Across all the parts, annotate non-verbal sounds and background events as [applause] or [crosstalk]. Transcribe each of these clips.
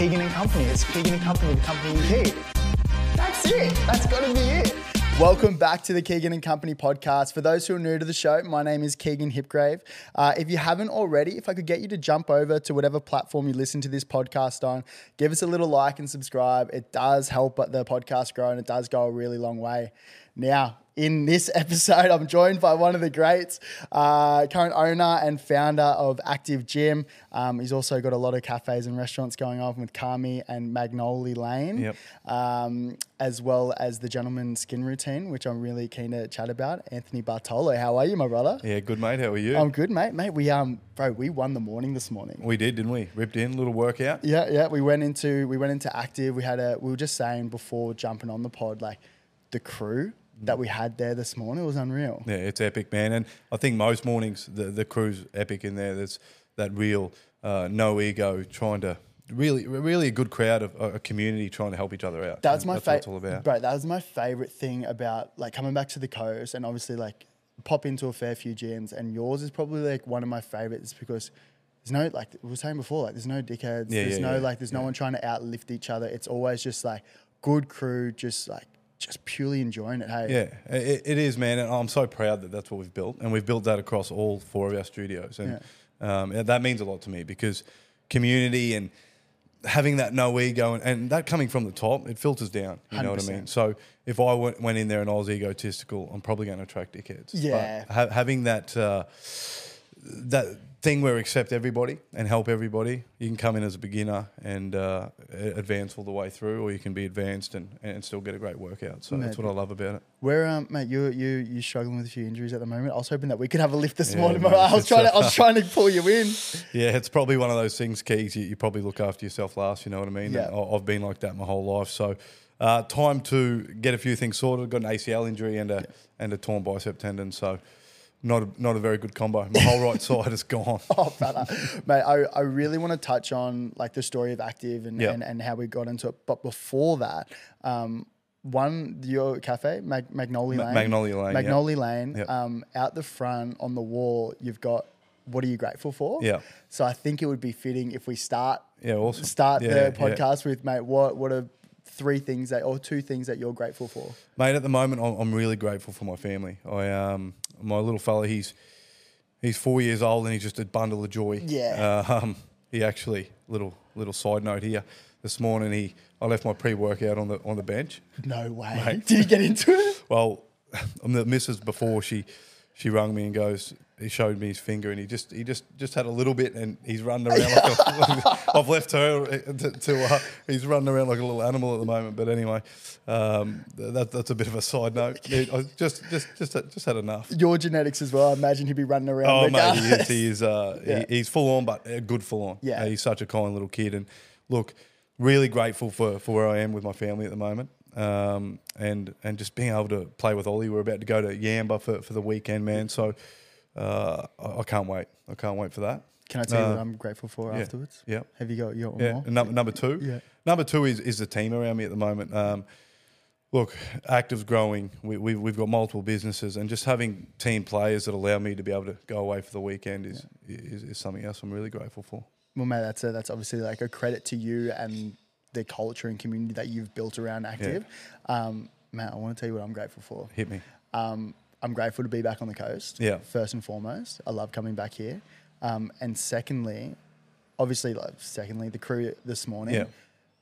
Keegan and Company. It's Keegan and Company, the company you keep. That's it. That's got to be it. Welcome back to the Keegan and Company podcast. For those who are new to the show, my name is Keegan Hipgrave. Uh, if you haven't already, if I could get you to jump over to whatever platform you listen to this podcast on, give us a little like and subscribe. It does help the podcast grow and it does go a really long way. Now, in this [laughs] episode, I'm joined by one of the greats, uh, current owner and founder of ACTV Gym. Um, he's also got a lot of cafes and restaurants going on with Kami and Magnolia Lane, Yep. um, as well as the Gentleman Skin Routine, which I'm really keen to chat about. Anthony Bartolo, how are you, my brother? Yeah, good mate. How are you? I'm good, mate. Mate, we um, bro, we won the morning this morning. we did, didn't we? Ripped in, little workout. Yeah, yeah. We went into we went into ACTV. We had a we were just saying before jumping on the pod, like the crew that we had there this morning was unreal. Yeah, it's epic, man. And I think most mornings the the crew's epic in there. There's that real uh, no ego, trying to really, really a good crowd of a community trying to help each other out. That's And my That's what it's favorite. Bro, that was my favorite thing about like coming back to the coast and obviously like pop into a fair few gyms and yours is probably like one of my favorites because there's no like we were saying before like there's no dickheads. Yeah, there's yeah, no yeah, like there's no one trying to outlift each other. It's always just like good crew, just like just purely enjoying it. Hey, Yeah, it, it is, man, and I'm so proud that that's what we've built, and we've built that across all four of our studios, and um, and that means a lot to me because community and having that no ego and, and that coming from the top, it filters down. You know what I mean? So if I went, went in there and I was egotistical, I'm probably going to attract dickheads. But Yeah. ha- having that uh, that thing where we accept everybody and help everybody. You can come in as a beginner and uh, advance all the way through, or you can be advanced and, and still get a great workout. So that's what I love about it. Where um mate, you you you struggling with a few injuries at the moment. I was hoping that we could have a lift this Yeah, morning. mate, I was trying to I was [laughs] trying to pull you in. Yeah, it's probably one of those things, Keys. You, you probably look after yourself last. You know what I mean? Yeah. I've been like that my whole life. So, uh, time to get a few things sorted. Got an ACL injury and a and a torn bicep tendon. So, not a, not a very good combo. My whole right [laughs] side is gone. Oh, brother. Mate, I, I really want to touch on like the story of ACTV and, Yeah. and, and how we got into it. But before that, um, one, your cafe, Mag- Magnolia Lane. Magnolia Lane, yeah. Magnolia Lane. Yep. Um, out the front on the wall, you've got what are you grateful for? Yeah. So I think it would be fitting if we start Yeah, awesome. start Yeah, the podcast with, mate, what, what are three things that, or two things that you're grateful for? Mate, at the moment, I'm, I'm really grateful for my family. I um, my little fella, he's he's four years old and he's just a bundle of joy. Yeah. Uh, um, he actually little little side note here. This morning, he I left my pre workout on the on the bench. No way. Did you get into it? Well, [laughs] the missus before she she rung me and goes, he showed me his finger and he just he just just had a little bit and he's running around like a, [laughs] I've left her to, to uh, he's running around like a little animal at the moment. But anyway, um, that, that's a bit of a side note. [laughs] I just just just just had enough. Your genetics as well. I imagine he'd be running around. Oh mate, he is. He is. Uh, [laughs] Yeah. he, he's full on, but a good full on. Yeah. Uh, he's such a kind little kid, and look, really grateful for, for where I am with my family at the moment, um, and and just being able to play with Ollie. We're about to go to Yamba for, for the weekend, man. So uh, I, I can't wait. I can't wait for that. Can I tell you Uh, what I'm grateful for yeah, afterwards? yeah. Have you got your Yeah. more? Number number two. Yeah. Number two is is the team around me at the moment. Um, look, ACTV's growing. We, we, we've got multiple businesses, and just having team players that allow me to be able to go away for the weekend is, is, is something else I'm really grateful for. Well, mate, that's a, that's obviously like a credit to you and the culture and community that you've built around ACTV. Um, Matt, I want to tell you what I'm grateful for. Hit me. Um, I'm grateful to be back on the coast. Yeah. First and foremost, I love coming back here. Um, and secondly, obviously, like, secondly, the crew this morning. Yeah.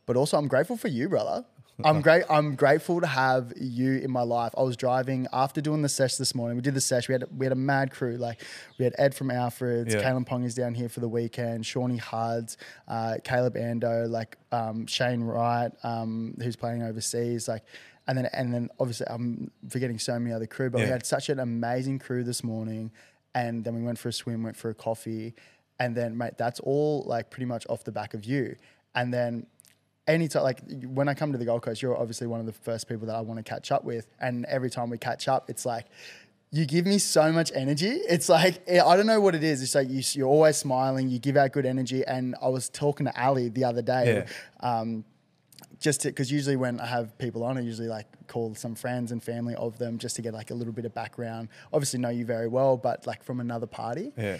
But also, I'm grateful for you, brother. I'm great. I'm grateful to have you in my life. I was driving after doing the sesh this morning. We did the sesh. We had we had a mad crew. Like we had Ed from Alfred's, Yeah. Kalyn Ponga is down here for the weekend. Shawnee Huds, uh, Caleb Ando, like um, Shane Wright, um, who's playing overseas. Like, and then and then obviously I'm forgetting so many other crew. But we had such an amazing crew this morning, and then we went for a swim, went for a coffee, and then mate, that's all like pretty much off the back of you. And then anytime like when I come to the Gold Coast, you're obviously one of the first people that I want to catch up with. And every time we catch up, it's like you give me so much energy. It's like eh, I don't know what it is. It's like you, you're always smiling. You give out good energy. And I was talking to Ali the other day. Um, just because usually when I have people on, I usually like call some friends and family of them just to get like a little bit of background. Obviously know you very well, but like from another party. Yeah.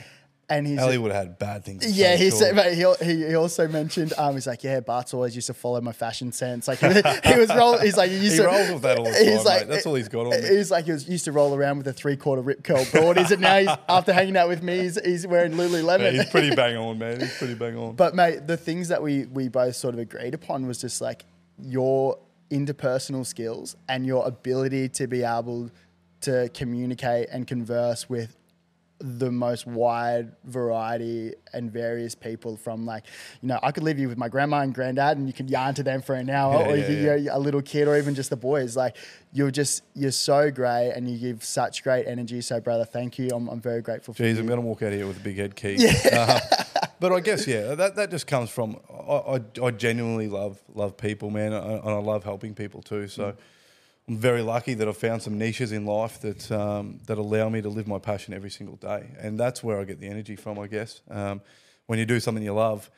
And he's Ali would have had bad things. to yeah, say, he said, mate, he, he, he also mentioned, um, he's like, yeah, Bart's always used to follow my fashion sense. Like he, was- he was rolling, he's like, he used He to, rolls with that all the he's time, mate. That's all he's got on me. He's like, he was used to roll around with a three quarter rip curl broad. Is it now? He's [laughs] after hanging out with me, he's, he's wearing Lululemon. Yeah, he's pretty bang on, man. He's pretty bang on. But mate, the things that we we both sort of agreed upon was just like your interpersonal skills and your ability to be able to communicate and converse with the most wide variety and various people from like you know I could leave you with my grandma and granddad and you could yarn to them for an hour Yeah, or yeah, you, yeah. you're a little kid or even just the boys like you're just you're so great and you give such great energy so brother thank you I'm, I'm very grateful for Jeez, you I'm going to walk out here with a big head key. [laughs] Uh, but I guess yeah, that, that just comes from I, I, I genuinely love love people, man, and I, and I love helping people too. So I'm very lucky that I've found some niches in life that um, that allow me to live my passion every single day, and that's where I get the energy from. I guess um, when you do something you love,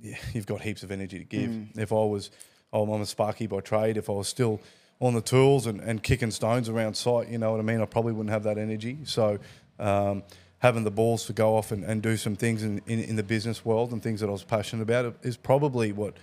yeah, you've got heaps of energy to give. If I was, oh, I'm a sparky by trade. If I was still on the tools and, and kicking stones around site, you know what I mean. I probably wouldn't have that energy. So um, having the balls to go off and, and do some things in, in, in the business world and things that I was passionate about is probably what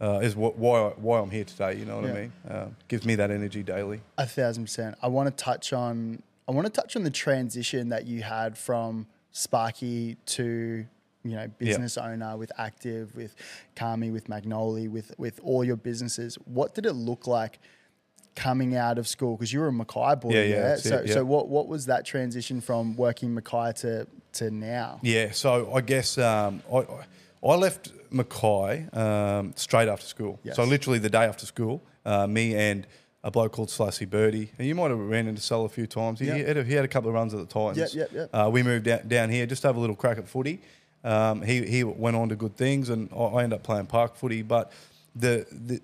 uh, is what why why I'm here today. You know what Yeah. I mean? Uh, gives me that energy daily. A thousand percent. I want to touch on. I want to touch on the transition that you had from Sparky to you know business owner with ACTV, with Kami, with Magnoli, with with all your businesses. What did it look like coming out of school? Because you were a Mackay boy, Yeah, yeah. yeah, so it, yeah. so what what was that transition from working Mackay to to now? Yeah, so I guess um, I, I left Mackay um, straight after school. Yes. So literally the day after school, uh, me and a bloke called Slassy Birdie, and you might have ran into Sal a few times. He, Yep. had, a, he had a couple of runs at the Titans. Yep, yep, yep. Uh, we moved down, down here just to have a little crack at footy. Um, he, he went on to good things, and I, I ended up playing park footy. But the, the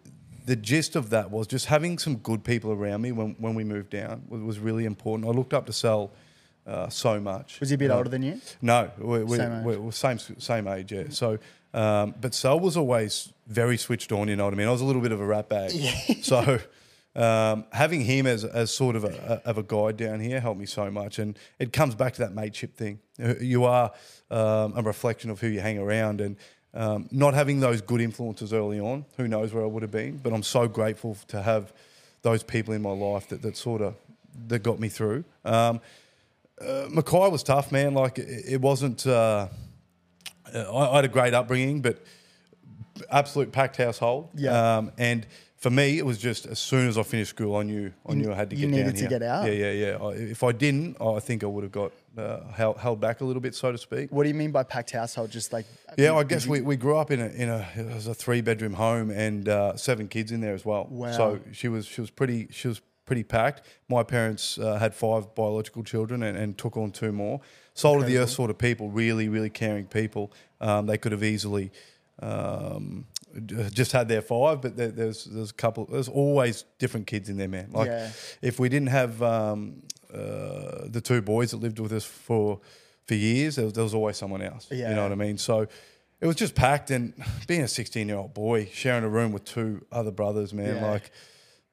the gist of that was just having some good people around me when, when we moved down was, was really important. I looked up to Sal uh, so much. Was he a bit Uh, older than you? no, we're, we're, Same age. we're, same same age, yeah. So, um, but Sal was always very switched on. You know what I mean? I was a little bit of a rat bag. [laughs] so, um, having him as as sort of a, of a guide down here helped me so much. And it comes back to that mateship thing. You are um, a reflection of who you hang around, and um, not having those good influences early on. Who knows where I would have been? But I'm so grateful to have those people in my life that that sort of that got me through. Um, uh, Mackay was tough, man. Like it, it wasn't. Uh, I, I had a great upbringing, but absolute packed household. Yeah. Um, and for me, it was just as soon as I finished school, I knew I knew I had to you get needed down to here. get out. Yeah, yeah, yeah. I, if I didn't, I think I would have got uh, held, held back a little bit, so to speak. What do you mean by packed household? Just like Yeah, I guess we, we grew up in a in a it was a three bedroom home and uh, seven kids in there as well. Wow. So she was she was pretty she was pretty packed. My parents uh, had five biological children and, and took on two more. Soul of the earth sort of people, really really caring people. Um, they could have easily um, just had their five, but there, there's there's a couple. There's always different kids in there, man. Like Yeah. if we didn't have um, uh, the two boys that lived with us for for years, there was, there was always someone else. You know what I mean? So it was just packed, and being a 16 year old boy sharing a room with two other brothers, man, Yeah. like.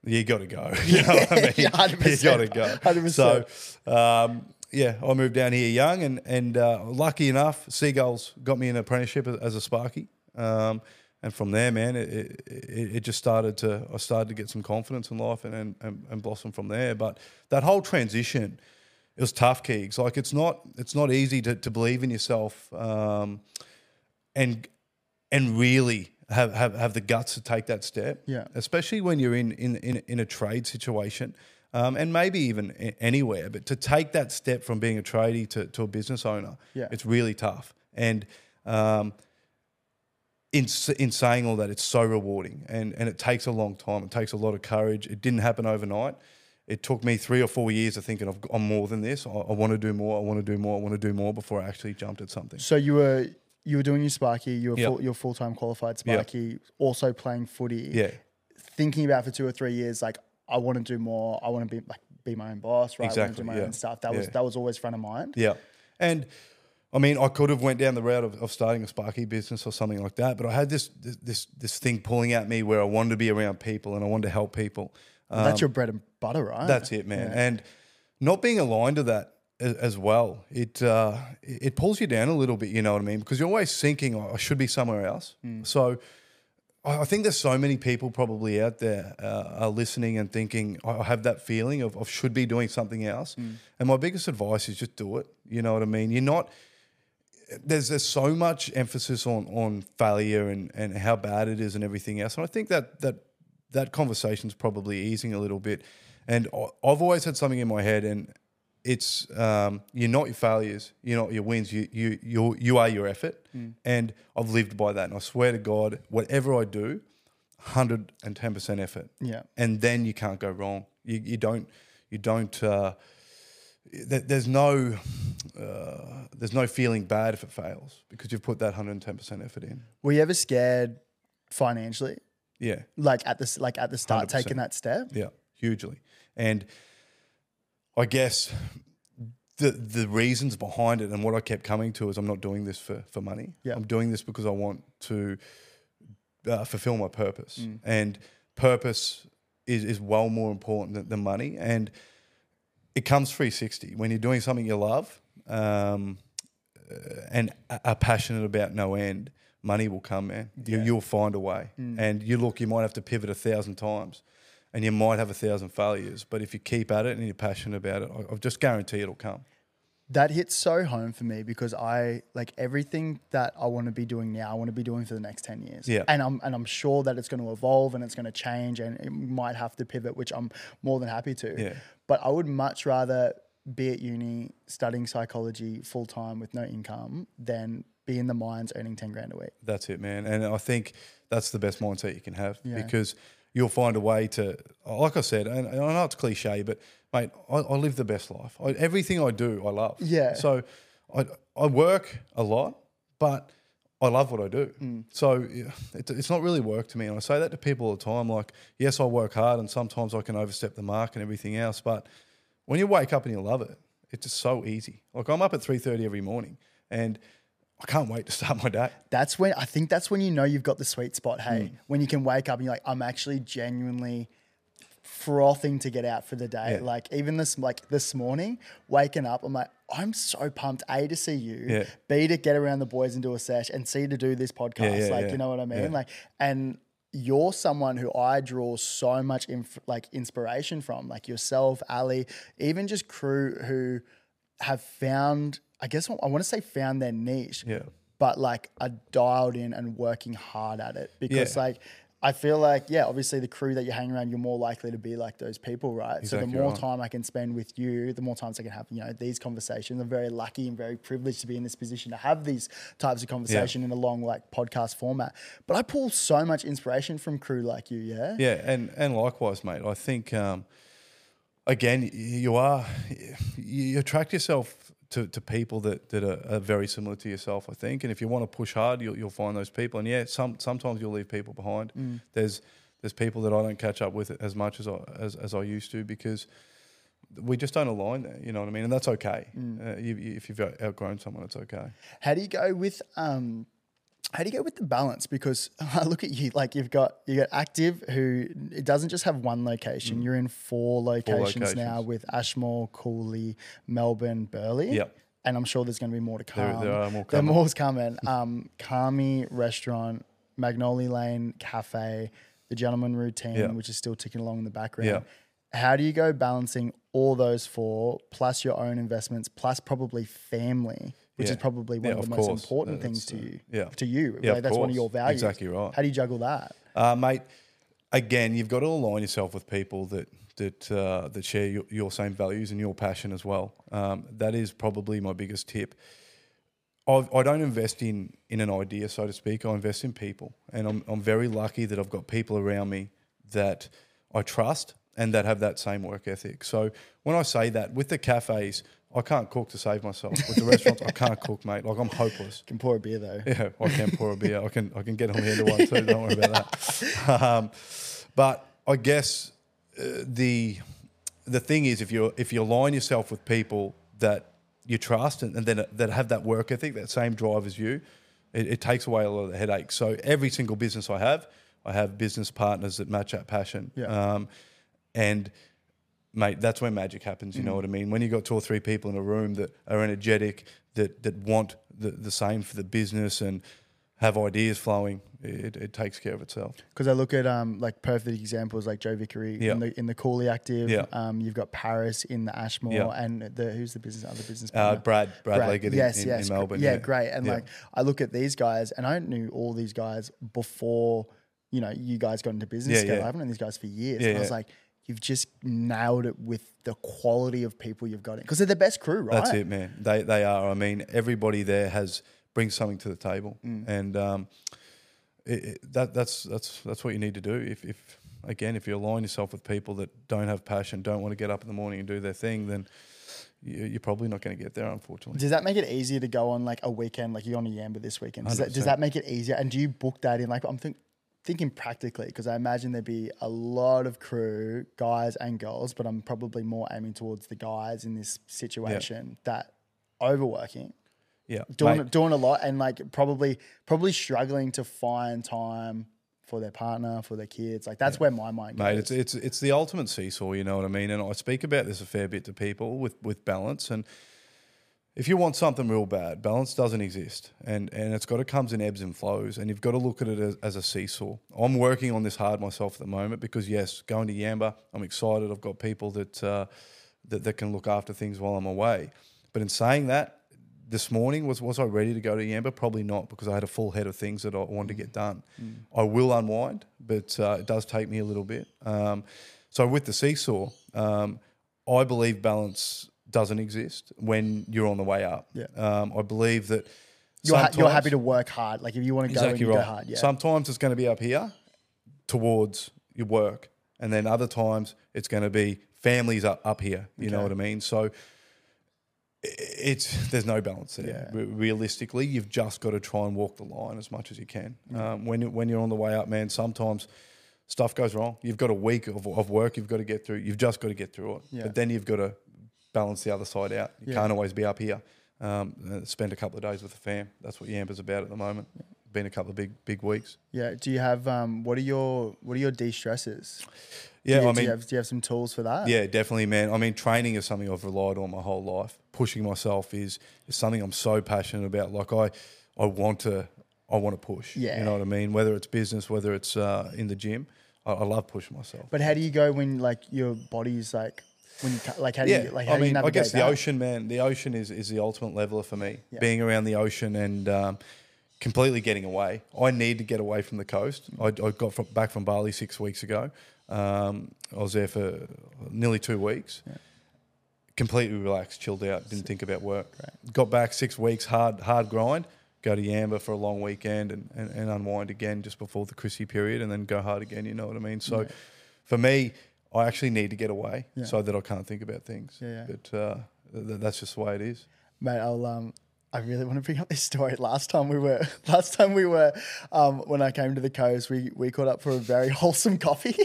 You got to go. [laughs] You know what I mean? [laughs] Yeah, 100%. You got to go. 100%. So, um, yeah, I moved down here young, and and uh, lucky enough, Seagulls got me an apprenticeship as a Sparky, um, and from there, man, it, it, it it just started to I started to get some confidence in life and and, and and blossom from there. But that whole transition, it was tough, Keegs. Like it's not it's not easy to, to believe in yourself, um, and and really have, have have the guts to take that step. Yeah. especially when you're in in in, in a trade situation. Um, and maybe even anywhere, but to take that step from being a tradie to, to a business owner, Yeah. it's really tough. And um, in in saying all that, it's so rewarding, and and it takes a long time. It takes a lot of courage. It didn't happen overnight. It took me three or four years of thinking I've, I'm more than this. I, I want to do more. I want to do more. I want to do more before I actually jumped at something. So you were you were doing your Sparky, you were Yep. full, you're full time qualified. Sparky, also playing footy. Yeah, Thinking about for two or three years, like I want to do more. I want to be like be my own boss, right? I want to Exactly, do my yeah. own stuff. That was Yeah. that was always front of mind. yeah, and I mean, I could have went down the route of, of starting a Sparky business or something like that, but I had this this this, this thing pulling at me where I wanted to be around people and I wanted to help people. Um, That's your bread and butter, right? That's it, man. And not being aligned to that as, well. It uh, it pulls you down a little bit. You know what I mean? Because you're always thinking, oh, I should be somewhere else. So. I think there's so many people probably out there uh, are listening and thinking, I have that feeling of, of should be doing something else. And my biggest advice is just do it. You know what I mean? You're not, there's there's so much emphasis on on failure and, and how bad it is and everything else. And I think that that that conversation's probably easing a little bit. And I've always had something in my head, and it's um, you're not your failures, you're not your wins. You you you you are your effort. And I've lived by that. And I swear to God, whatever I do, hundred and ten percent effort. Yeah. And then you can't go wrong. You you don't you don't. Uh, there's no uh, there's no feeling bad if it fails because you've put that 110% effort in. Were you ever scared financially? Yeah, Like at this, like at the start, 100%. taking that step? yeah, hugely. And I guess the the reasons behind it and what I kept coming to is I'm not doing this for for money. Yeah. I'm doing this because I want to uh, fulfill my purpose, Mm. and purpose is is well more important than, than money. And it comes 360 when you're doing something you love um, uh, and are passionate about no end. Money will come, man. You, Yeah. you'll find a way. Mm. And you look, you might have to pivot a thousand times, and you might have a thousand failures. But if you keep at it and you're passionate about it, I, I just guarantee it'll come. That hits so home for me because I like everything that I want to be doing now. I want to be doing for the next ten years. Yeah. and I'm and I'm sure that it's going to evolve and it's going to change and it might have to pivot, which I'm more than happy to. Yeah. But I would much rather be at uni studying psychology full time with no income than be in the mines earning ten grand a week. That's it, man. And I think that's the best mindset you can have Yeah. because you'll find a way to, like I said, and, and I know it's cliche, but mate, I, I live the best life. I, everything I do, I love. Yeah. So I, I work a lot, but I love what I do. Mm. So it, it's not really work to me. And I say that to people all the time. Like, yes, I work hard and sometimes I can overstep the mark and everything else. But when you wake up and you love it, it's just so easy. Like I'm up at 3.30 every morning and I can't wait to start my day. That's when I think that's when you know you've got the sweet spot. Hey, Hmm. when you can wake up and you're like, I'm actually genuinely frothing to get out for the day. Yeah. Like even this, like this morning, waking up, I'm like, I'm so pumped. A to see you, Yeah. B to get around the boys and do a sesh, and C to do this podcast. yeah, like you know what I mean? Like and. You're someone who I draw so much inf- like inspiration from, like yourself, Ali, even just crew who have found, I guess I want to say found their niche, Yeah. but like are dialed in and working hard at it because Yeah. like I feel like yeah, obviously the crew that you hang around, you're more likely to be like those people, right? so the more right. time I can spend with you, the more times I can have you know these conversations. I'm very lucky and very privileged to be in this position to have these types of conversation in a long like podcast format. But I pull so much inspiration from crew like you, yeah. Yeah, and and likewise, mate. I think um, again, you are you attract yourself to, to people that, that are, are very similar to yourself. I think, and if you want to push hard, you'll, you'll find those people. And yeah, some sometimes you'll leave people behind. There's there's people that I don't catch up with as much as I as, as I used to because we just don't align there. You know what I mean? And that's okay. Uh, you, you- if you've out- outgrown someone, it's okay. How do you go with um how do you go with the balance? Because [laughs] I look at you like you've got you got ACTV who it doesn't just have one location. You're in four locations, now Mm. locations. with Ashmore, Cooley, Melbourne, Burleigh. Yep. And I'm sure there's going to be more to come. there are more There coming. more's coming. [laughs] Um, Kami Restaurant, Magnolia Lane Cafe, the Gentleman Routine, Yeah. which is still ticking along in the background. Yeah. How do you go balancing all those four plus your own investments plus probably family, which Yeah. is probably one Yeah, of the of most course. important That's, things to uh, you. yeah. To you. Yeah, that's one of your values. Exactly right. How do you juggle that? Uh, mate, again, you've got to align yourself with people that that uh, that share your, your same values and your passion as well. Um, that is probably my biggest tip. I, I don't invest in in an idea, so to speak. I invest in people, and I'm I'm very lucky that I've got people around me that I trust and that have that same work ethic. So when I say that with the cafes, I can't cook to save myself. With the restaurants, I can't cook, mate. Like I'm hopeless. Can pour a beer though. Yeah, I can pour a beer. I can I can get on the end of one too. Don't worry about that. Um, but I guess uh, the the thing is, if you if you align yourself with people that you trust and, and then that have that work ethic, that same drive as you, it, it takes away a lot of the headaches. So every single business I have, I have business partners that match that passion. Yeah. Um, and mate, that's when magic happens. You know Mm. what I mean? When you got two or three people in a room that are energetic, that that want the, the same for the business and have ideas flowing, it, it takes care of itself. Because I look at um like perfect examples like Joe Vickery Yeah. in the in the Cooley ACTV. Yeah. Um, you've got Paris in the Ashmore, Yeah. and the who's the business other business Uh. Brad, Brad, Brad. Leggett yes, in, yes, in Melbourne. Yeah, great. And like I look at these guys, and I knew all these guys before you know you guys got into business Yeah, together. I haven't known these guys for years. Yeah, and I was like, you've just nailed it with the quality of people you've got in because they're the best crew, right? That's it, man. They they are. I mean, everybody there has brings something to the table, Mm. and um, it, it, that that's that's that's what you need to do. If if again, if you align yourself with people that don't have passion, don't want to get up in the morning and do their thing, then you, you're probably not going to get there, unfortunately. Does that make it easier to go on like a weekend, like you're on a Yamba this weekend? Does that, does that make it easier? And do you book that in? Like I'm think, thinking practically because I imagine there'd be a lot of crew, guys and girls, but I'm probably more aiming towards the guys in this situation that overworking, Yeah, doing mate, doing a lot, and like probably probably struggling to find time for their partner, for their kids. Like that's where my mind goes. mate. It's it's it's the ultimate seesaw. You know what I mean? And I speak about this a fair bit to people with with balance and. If you want something real bad, balance doesn't exist, and and it's got to comes in ebbs and flows, and you've got to look at it as, as a seesaw. I'm working on this hard myself at the moment because yes, going to Yamba, I'm excited. I've got people that uh, that that can look after things while I'm away. But in saying that, this morning was was I ready to go to Yamba? Probably not because I had a full head of things that I wanted to get done. I will unwind, but uh, it does take me a little bit. Um, so with the seesaw, um, I believe balance doesn't exist when you're on the way up. Yeah. Um, I believe that you're, ha- you're happy to work hard. Like if you want to go, exactly and you right. go hard. Yeah. Sometimes it's going to be up here towards your work, and then other times it's going to be families up up here. You know what I mean? So it's there's no balance there. Yeah. Realistically, you've just got to try and walk the line as much as you can. Um, when when you're on the way up, man, sometimes stuff goes wrong. You've got a week of, of work you've got to get through. You've just got to get through it. Yeah. But then you've got to balance the other side out. You Yeah. can't always be up here. Um, spend a couple of days with the fam. That's what Yamba's about at the moment. Been a couple of big big weeks. Yeah. Do you have um? What are your what are your de stresses? Yeah, do you, I do you mean, have do you have some tools for that? yeah, definitely, man. I mean, training is something I've relied on my whole life. Pushing myself is is something I'm so passionate about. Like I, I want to, I want to push. Yeah. you know what I mean. Whether it's business, whether it's uh, in the gym, I, I love pushing myself. But how do you go when like your body's like when you like how do yeah, you like how I mean, I guess the that? ocean, man. The ocean is is the ultimate leveler for me. Yeah. Being around the ocean and um, completely getting away. I need to get away from the coast. I, I got from, back from Bali six weeks ago. Um, I was there for nearly two weeks. Completely relaxed, chilled out, didn't think about work. Got back six weeks, hard hard grind. Go to Yamba for a long weekend and, and, and unwind again just before the Chrissy period, and then go hard again. You know what I mean? So, for me, I actually need to get away Yeah. so that I can't think about things. Yeah, yeah. But uh, th- that's just the way it is. Mate, I'll um I really want to bring up this story. Last time we were [laughs] last time we were um when I came to the coast, we we caught up for a very [laughs] wholesome coffee.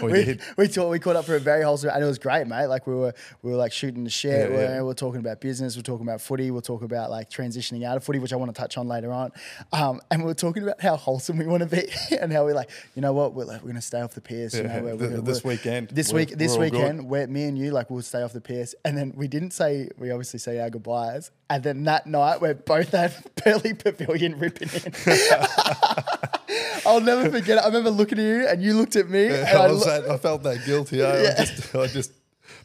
We we did. we, taught, we caught up for a very wholesome and it was great, mate. Like we were we were like shooting the shit. Yeah, we're yeah. we were talking about business, we are talking about footy, we are talking about like transitioning out of footy, which I want to touch on later on. Um and we were talking about how wholesome we want to be [laughs] and how we're like, you know what, we're like, we're gonna stay off the. You Yeah, know, we're, we're, this we're- weekend, This we're- week this we're weekend where me and you like we'll stay off the piss and then we didn't say we obviously say our goodbyes and then that night we're both at [laughs] Burleigh Pavilion ripping in. [laughs] I'll never forget it. I remember looking at you and you looked at me and I I, lo- that, I felt that guilty. eh? Yeah. I, just, I just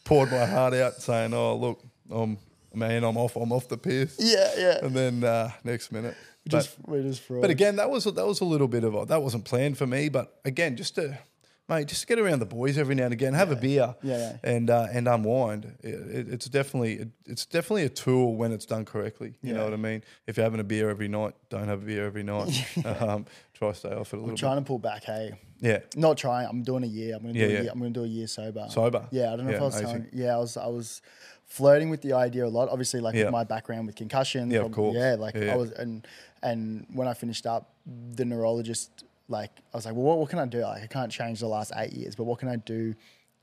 poured my heart out, saying, "Oh, look, I'm man, I'm off. I'm off the piss." yeah, yeah. And then uh, next minute, We but, just we just fraud. but again, that was that was a little bit of a, that wasn't planned for me. But again, just to mate, just get around the boys every now and again, have a beer, Yeah, yeah. and uh, and unwind. It, it, it's definitely it, it's definitely a tool when it's done correctly. You Yeah. know what I mean? If you're having a beer every night, don't have a beer every night. [laughs] um, try to stay off it a little bit. We're trying to pull back, hey. Yeah. Not trying. I'm doing a year. I'm gonna do Yeah, a yeah. year. I'm gonna do a year sober. Sober? Yeah, I don't know if I was telling. Yeah, I was. I was flirting with the idea a lot. Obviously, like Yeah. with my background with concussion. Yeah, of course. Yeah, like Yeah, I was, and and when I finished up, the neurologist, like, I was like, well, what, what can I do? Like, I can't change the last eight years, but what can I do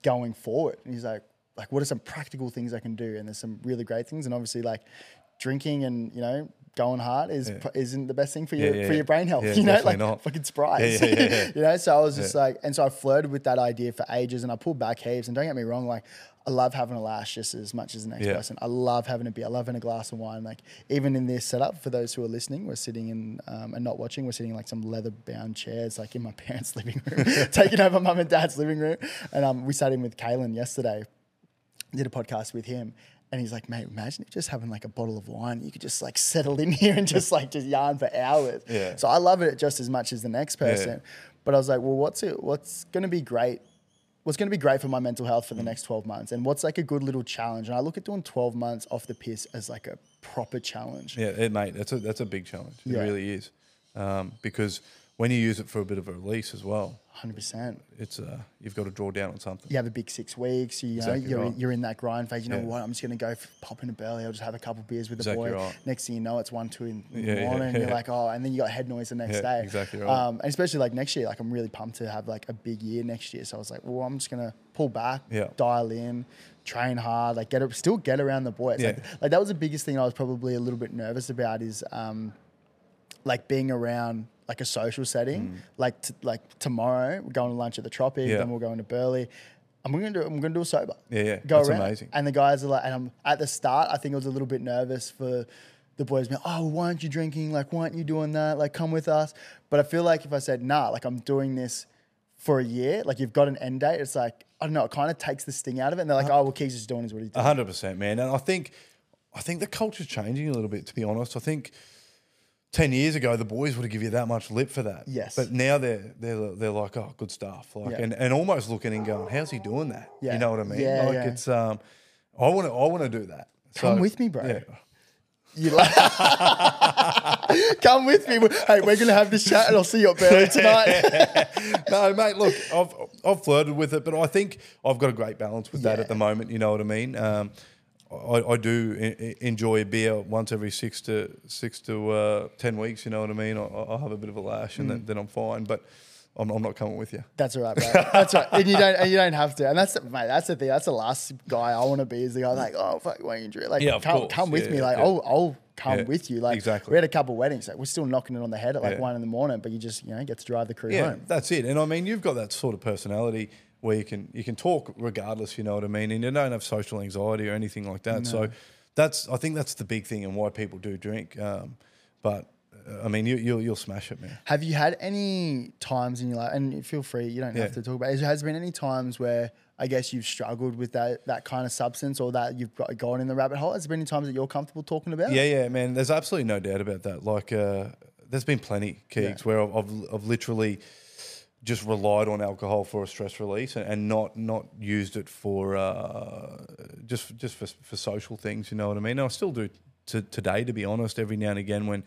going forward? And he's like, like, what are some practical things I can do? And there's some really great things, and obviously, like, drinking and you know. Going hard is Yeah. isn't the best thing for your yeah, for your brain health. [laughs] You know, like not. fucking yeah. [laughs] you know, so I was just like, and so I flirted with that idea for ages, and I pulled back heaps. And don't get me wrong, like I love having a lash just as much as the next Yeah. person. I love having a beer. I love having a glass of wine. Like even in this setup, for those who are listening, we're sitting in um, and not watching. We're sitting in like some leather bound chairs, like in my [laughs] parents' living room, [laughs] taking over mum and dad's living room. And um, we sat in with Kalyn yesterday, did a podcast with him. And he's like, mate, imagine just having like a bottle of wine, you could just like settle in [laughs] here and just like just yarn for hours. Yeah. So I love it just as much as the next person. But I was like, well, what's it? What's going to be great? What's going to be great for my mental health for the next 12 months? And what's like a good little challenge? And I look at doing 12 months off the piss as like a proper challenge. Yeah, it, mate, that's a that's a big challenge. It Yeah. really is, um, because when you use it for a bit of a release as well, 100%. it's uh, you've got to draw down on something. You have a big six weeks. You, know, Exactly you're, right. you're in that grind phase. You know Yeah. what? I'm just going to go pop in a belly. I'll just have a couple beers with the boy. right. Next thing you know, it's one, two in the Yeah, yeah, morning. and You're yeah. like, oh, and then you got head noise the next Yeah, day. exactly right. Um, and especially like next year, like I'm really pumped to have like a big year next year. So I was like, well, I'm just going to pull back, Yeah. dial in, train hard, like get still get around the boys. Like, Yeah. like that was the biggest thing I was probably a little bit nervous about is um, like being around like a social setting. Like t- like tomorrow, we're going to lunch at the Tropic, Mm. Yeah. then we're going to Burleigh. I'm gonna do. I'm gonna do it sober. Yeah, yeah, Go that's around. amazing. And the guys are like, and I'm at the start. I think I was a little bit nervous for the boys. Being, oh, why aren't you drinking? Like, why aren't you doing that? Like, come with us. But I feel like if I said, nah, like I'm doing this for a year. Like you've got an end date. It's like I don't know. It kind of takes the sting out of it. And they're like, Uh-huh. oh, well, Keys is doing is what he's doing. A hundred percent, man. And I think, I think the culture's changing a little bit. To be honest, I think ten years ago the boys would have given you that much lip for that. Yes. But now they're they're they're like, oh, good stuff. Like, Yeah. and, and almost looking and going, how's he doing that? Yeah. You know what I mean? Yeah, like yeah. it's um, I want to I want to do that. Come So, with me, bro. Yeah. You like, [laughs] come with me. Hey, we're gonna have this chat, and I'll see you at [laughs] Burleigh tonight. no, mate. Look, I've I've flirted with it, but I think I've got a great balance with that at the moment. You know what I mean? Um, I, I do enjoy a beer once every six to six to uh, ten weeks. You know what I mean? I, I'll have a bit of a lash, and Mm. then, then I'm fine. But I'm, I'm not coming with you. That's all right, bro. That's right. And you don't, and you don't have to. And that's, the, mate. That's the thing. That's the last guy I want to be. Is the guy like, oh fuck, why you drink? Like, Yeah, come, come with Yeah, me. Like, yeah. I'll, I'll come Yeah, with you. Like, exactly. we had a couple weddings. Like, we're still knocking it on the head at like Yeah. one in the morning, but you just, you know, get to drive the crew Yeah, home. that's it. And I mean, you've got that sort of personality where you can you can talk regardless. You know what I mean? And you don't have social anxiety or anything like that. So that's I think that's the big thing and why people do drink. Um, but uh, I mean, you, you'll you'll smash it, man. Have you had any times in your life, and feel free, you don't have to talk about it, has there been any times where I guess you've struggled with that, that kind of substance or that you've got, gone in the rabbit hole? Has there been any times that you're comfortable talking about? Yeah, yeah, man. There's absolutely no doubt about that. Like, uh, there's been plenty, Keegs, Yeah. where I've, I've, I've literally just relied on alcohol for a stress release and, and not not used it for uh, just just for, for social things. You know what I mean? And I still do to, today, to be honest. Every now and again, when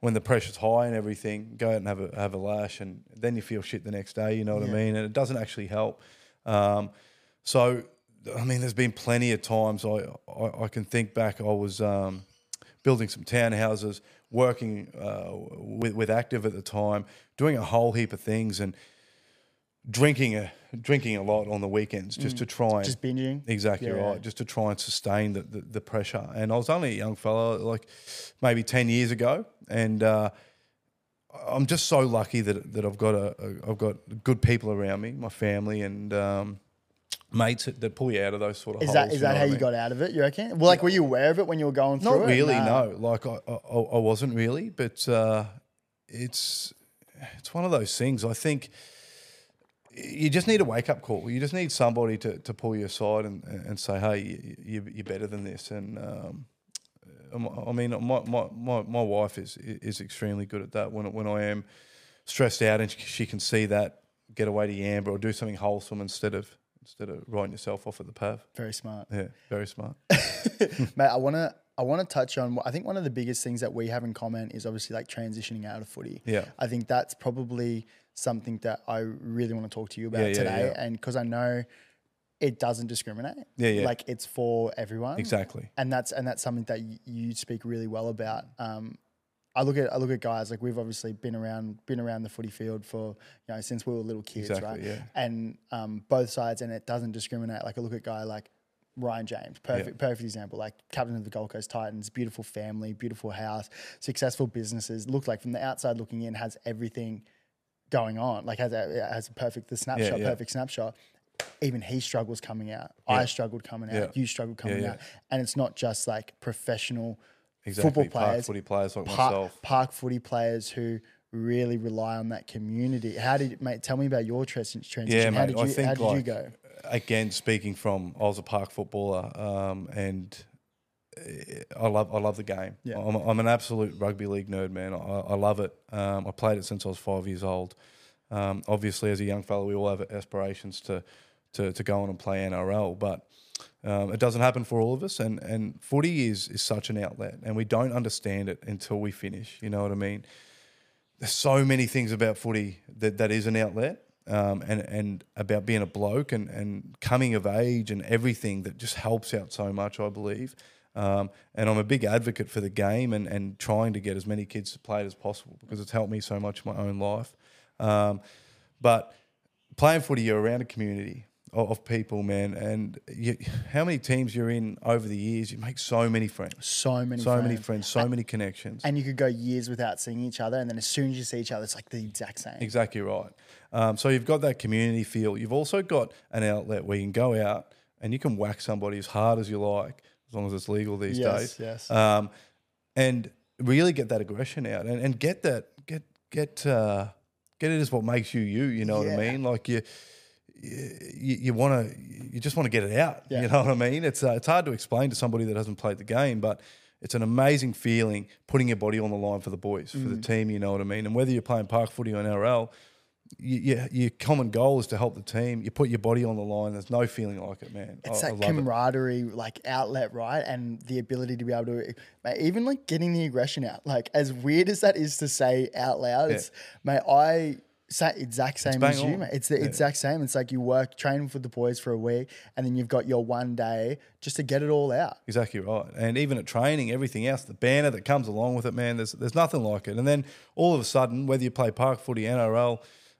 when the pressure's high and everything, go out and have a have a lash, and then you feel shit the next day. You know what Yeah. I mean? And it doesn't actually help. Um, so, I mean, there's been plenty of times I I, I can think back. I was um, building some townhouses, working uh, with with ACTV at the time, doing a whole heap of things, and drinking a drinking a lot on the weekends just to try and Mm. Just binging? Exactly Yeah. right. Just to try and sustain the, the, the pressure. And I was only a young fella, like maybe 10 years ago. And uh, I'm just so lucky that, that I've got a, a I've got good people around me, my family and um, mates that, pull you out of those sort of Is holes. that is know that how you got out of it? You reckon? Well, like, were you aware of it when you were going through Not it? really, no. Like I, I, I wasn't really, but uh, it's it's one of those things. I think you just need a wake up call. You just need somebody to, to pull you aside and, and say, "Hey, you, you, you're better than this." And um, I mean, my, my, my, my wife is is extremely good at that. When when I am stressed out and she, she can see that, get away to Yamba or do something wholesome instead of instead of writing yourself off at the pav. Very smart. Yeah, very smart. [laughs] Mate, I want to I want to touch on. I think one of the biggest things that we have in common is obviously like transitioning out of footy. Yeah. I think that's probably something that I really want to talk to you about Yeah, today, yeah. and because I know it doesn't discriminate. Yeah, yeah. Like it's for everyone. Exactly. And that's and that's something that you speak really well about. Um, I look at I look at guys like we've obviously been around been around the footy field for you know since we were little kids, Exactly, right? yeah. And um, both sides, and it doesn't discriminate. Like I look at guy like Ryan James, perfect perfect example. Like captain of the Gold Coast Titans, beautiful family, beautiful house, successful businesses. Look like from the outside looking in, has everything going on. Like has a has a perfect the snapshot, yeah. perfect snapshot. even he struggles coming out. I struggled coming out. Yeah. You struggled coming yeah. out. And it's not just like professional Exactly. football Park footy players like park, myself. park footy players who really rely on that community. How did mate? Tell me about your transition. Yeah, how mate. did you I think how did like, you go? Again, speaking from, I was a park footballer, um, and eh, I love I love the game. Yeah. I'm, I'm an absolute rugby league nerd, man. I, I love it. Um, I played it since I was five years old. Um, obviously, as a young fellow, we all have aspirations to to, to go on and play NRL, but um, it doesn't happen for all of us. And and footy is is such an outlet, and we don't understand it until we finish. You know what I mean? There's so many things about footy that, that is an outlet. Um, and and about being a bloke and, and coming of age and everything that just helps out so much, I believe. Um, and I'm a big advocate for the game and, and trying to get as many kids to play it as possible because it's helped me so much in my own life. Um, but playing footy, you're around a community of, of people, man. And you, how many teams you're in over the years, you make so many friends, So many, so friends. many friends, so many connections. and you could go years without seeing each other, and then as soon as you see each other, it's like the exact same. Exactly right. Um, so you've got that community feel. You've also got an outlet where you can go out and you can whack somebody as hard as you like, as long as it's legal these Yes, days. yes. Um, and really get that aggression out and, and get that get get uh, get it as what makes you you. You know what I mean? Like you. You, you want to, you just want to get it out. Yeah. You know what I mean? It's uh, it's hard to explain to somebody that hasn't played the game, but it's an amazing feeling putting your body on the line for the boys, for the Mm. team. You know what I mean? And whether you're playing park footy or NRL, you, you, your common goal is to help the team. You put your body on the line. There's no feeling like it, man. It's I, I that it. camaraderie, like outlet, right? And the ability to be able to, mate, even like getting the aggression out. Like as weird as that is to say out loud, it's, mate, I exact same as you, on. mate. It's the exact same. It's like you work training with the boys for a week, and then you've got your one day just to get it all out. Exactly right. And even at training, everything else, the banner that comes along with it, man, there's there's nothing like it. And then all of a sudden, whether you play park footy, NRL,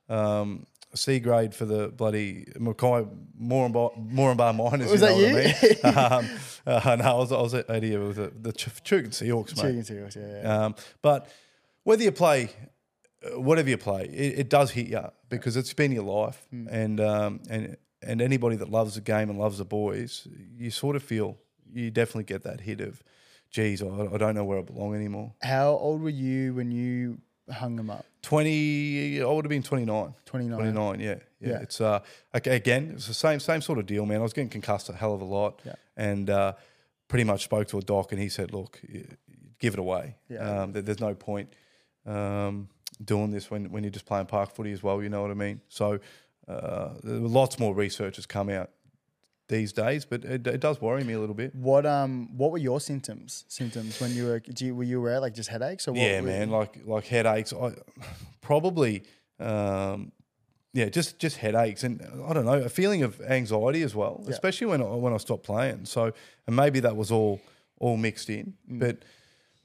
um, C grade for the bloody Mackay Moranbah Moranbah Miners. Was you that know what I mean? [laughs] um, uh, no, I was, I was at here with the, the Ch- Tugun Seahawks, mate. Chicken Seahawks, yeah, yeah. Um, but whether you play, whatever you play, it, it does hit you because it's been your life, Hmm. and um, and and anybody that loves the game and loves the boys, you sort of feel you definitely get that hit of, geez, I, I don't know where I belong anymore. How old were you when you hung them up? Twenty, I would have been 29. 29. 29, yeah, yeah. Yeah. It's uh, okay, again, it's the same same sort of deal, man. I was getting concussed a hell of a lot, Yeah. and uh, pretty much spoke to a doc, and he said, "Look, give it away. Yeah. Um, there- there's no point um, doing this when when you're just playing park footy as well. You know what I mean? So, uh, there were lots more research has come out these days, but it, it does worry me a little bit. What um what were your symptoms? Symptoms when you were do you, were you aware like just headaches or what? yeah, man, like like headaches. I probably. Um, yeah, just just headaches and I don't know a feeling of anxiety as well, Yeah. especially when I, when I stopped playing. So and maybe that was all all mixed in, Mm. but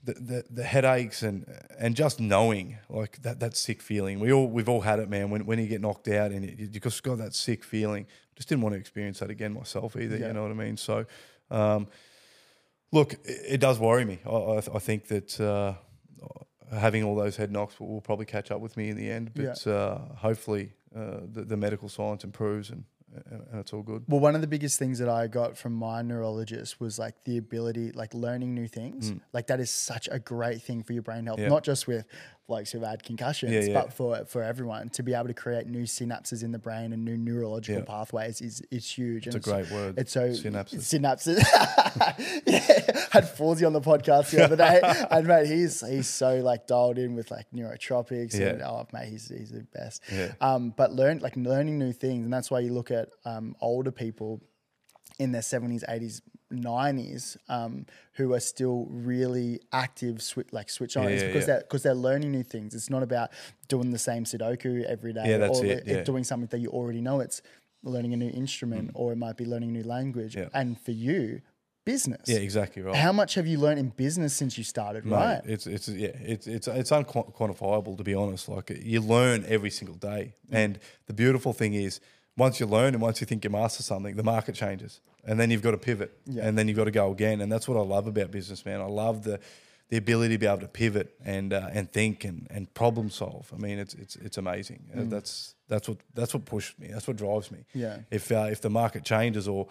the, the the headaches and and just knowing like that that sick feeling. We all we've all had it, man. When when you get knocked out and you, you just got that sick feeling. Just didn't want to experience that again myself either. Yeah. You know what I mean? So, um, look, it, it does worry me. I, I, I think that. Uh, having all those head knocks will, will probably catch up with me in the end. But uh, hopefully, uh, the, the medical science improves and, and it's all good. Well, one of the biggest things that I got from my neurologist was like the ability, like learning new things. Like that is such a great thing for your brain health, Mm. Yeah. not just with blokes who've had concussions, Yeah, yeah. but for for everyone to be able to create new synapses in the brain and new neurological Yeah. pathways is is huge. It's and a great word. It's so Synapses. Synapses. [laughs] yeah, had Fawzi on the podcast the other day, [laughs] and mate, he's he's so like dialed in with like nootropics. And, Yeah. oh, mate, he's he's the best. Yeah. Um, but learn like learning new things, and that's why you look at um, older people in their seventies, eighties, nineties, um, who are still really active, swi- like switch on. Yeah, yeah, because yeah. they're because they're learning new things. It's not about doing the same Sudoku every day, Yeah, that's or it, yeah. doing something that you already know. It's learning a new instrument, or it might be learning a new language. Mm. And for you, business. Yeah, exactly right. How much have you learned in business since you started? Mate, right. It's it's yeah, it's it's it's unquantifiable to be honest. Like you learn every single day, Mm. and the beautiful thing is once you learn and once you think you master something, the market changes, and then you've got to pivot, Yeah. and then you've got to go again, and that's what I love about business, man. I love the the ability to be able to pivot and uh, and think and, and problem solve. I mean, it's it's it's amazing. Uh, That's that's what that's what pushes me. That's what drives me. Yeah. If uh, if the market changes or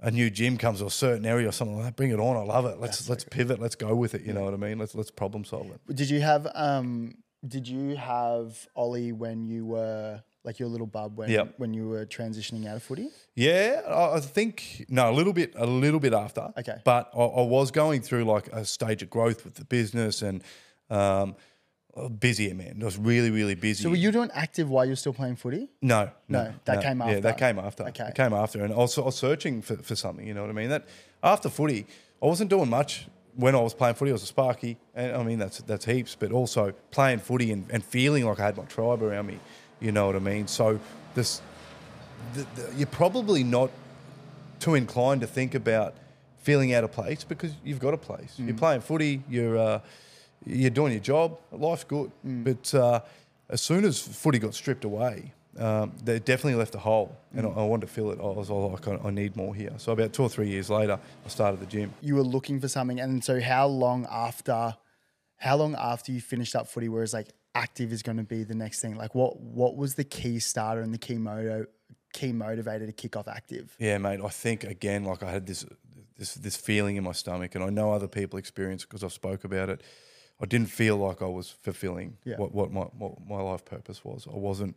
a new gym comes or a certain area or something like that, bring it on. I love it. Let's let's pivot. Let's go with it. You know what I mean? Let's let's problem solve it. Did you have um did you have Ollie when you were like your little bub when Yep. when you were transitioning out of footy? Yeah, I I think no, a little bit, a little bit after. Okay. but I, I was going through like a stage of growth with the business and um, busier, man. I was really, really busy. So were you doing ACTV while you were still playing footy? No, no, No, that came after. Yeah, that came after. Okay. It came after, and also I was searching for, for something. You know what I mean? That after footy, I wasn't doing much when I was playing footy. I was a sparky, and I mean that's that's heaps. But also playing footy and, and feeling like I had my tribe around me. You know what I mean? So this, the, the, you're probably not too inclined to think about feeling out of place because you've got a place. Mm. You're playing footy. You're uh, you're doing your job. Life's good. Mm. But uh, as soon as footy got stripped away, um, they definitely left a hole, and Mm. I, I wanted to fill it. I was all like, I, I need more here. So about two or three years later, I started the gym. You were looking for something, and so how long after? How long after you finished up footy, whereas like ACTV is going to be the next thing? Like what what was the key starter and the key moto, key motivator to kick off ACTV? Yeah, mate. I think again, like I had this this this feeling in my stomach, and I know other people experience because I've spoke about it. I didn't feel like I was fulfilling Yeah. what what my what my life purpose was. I wasn't.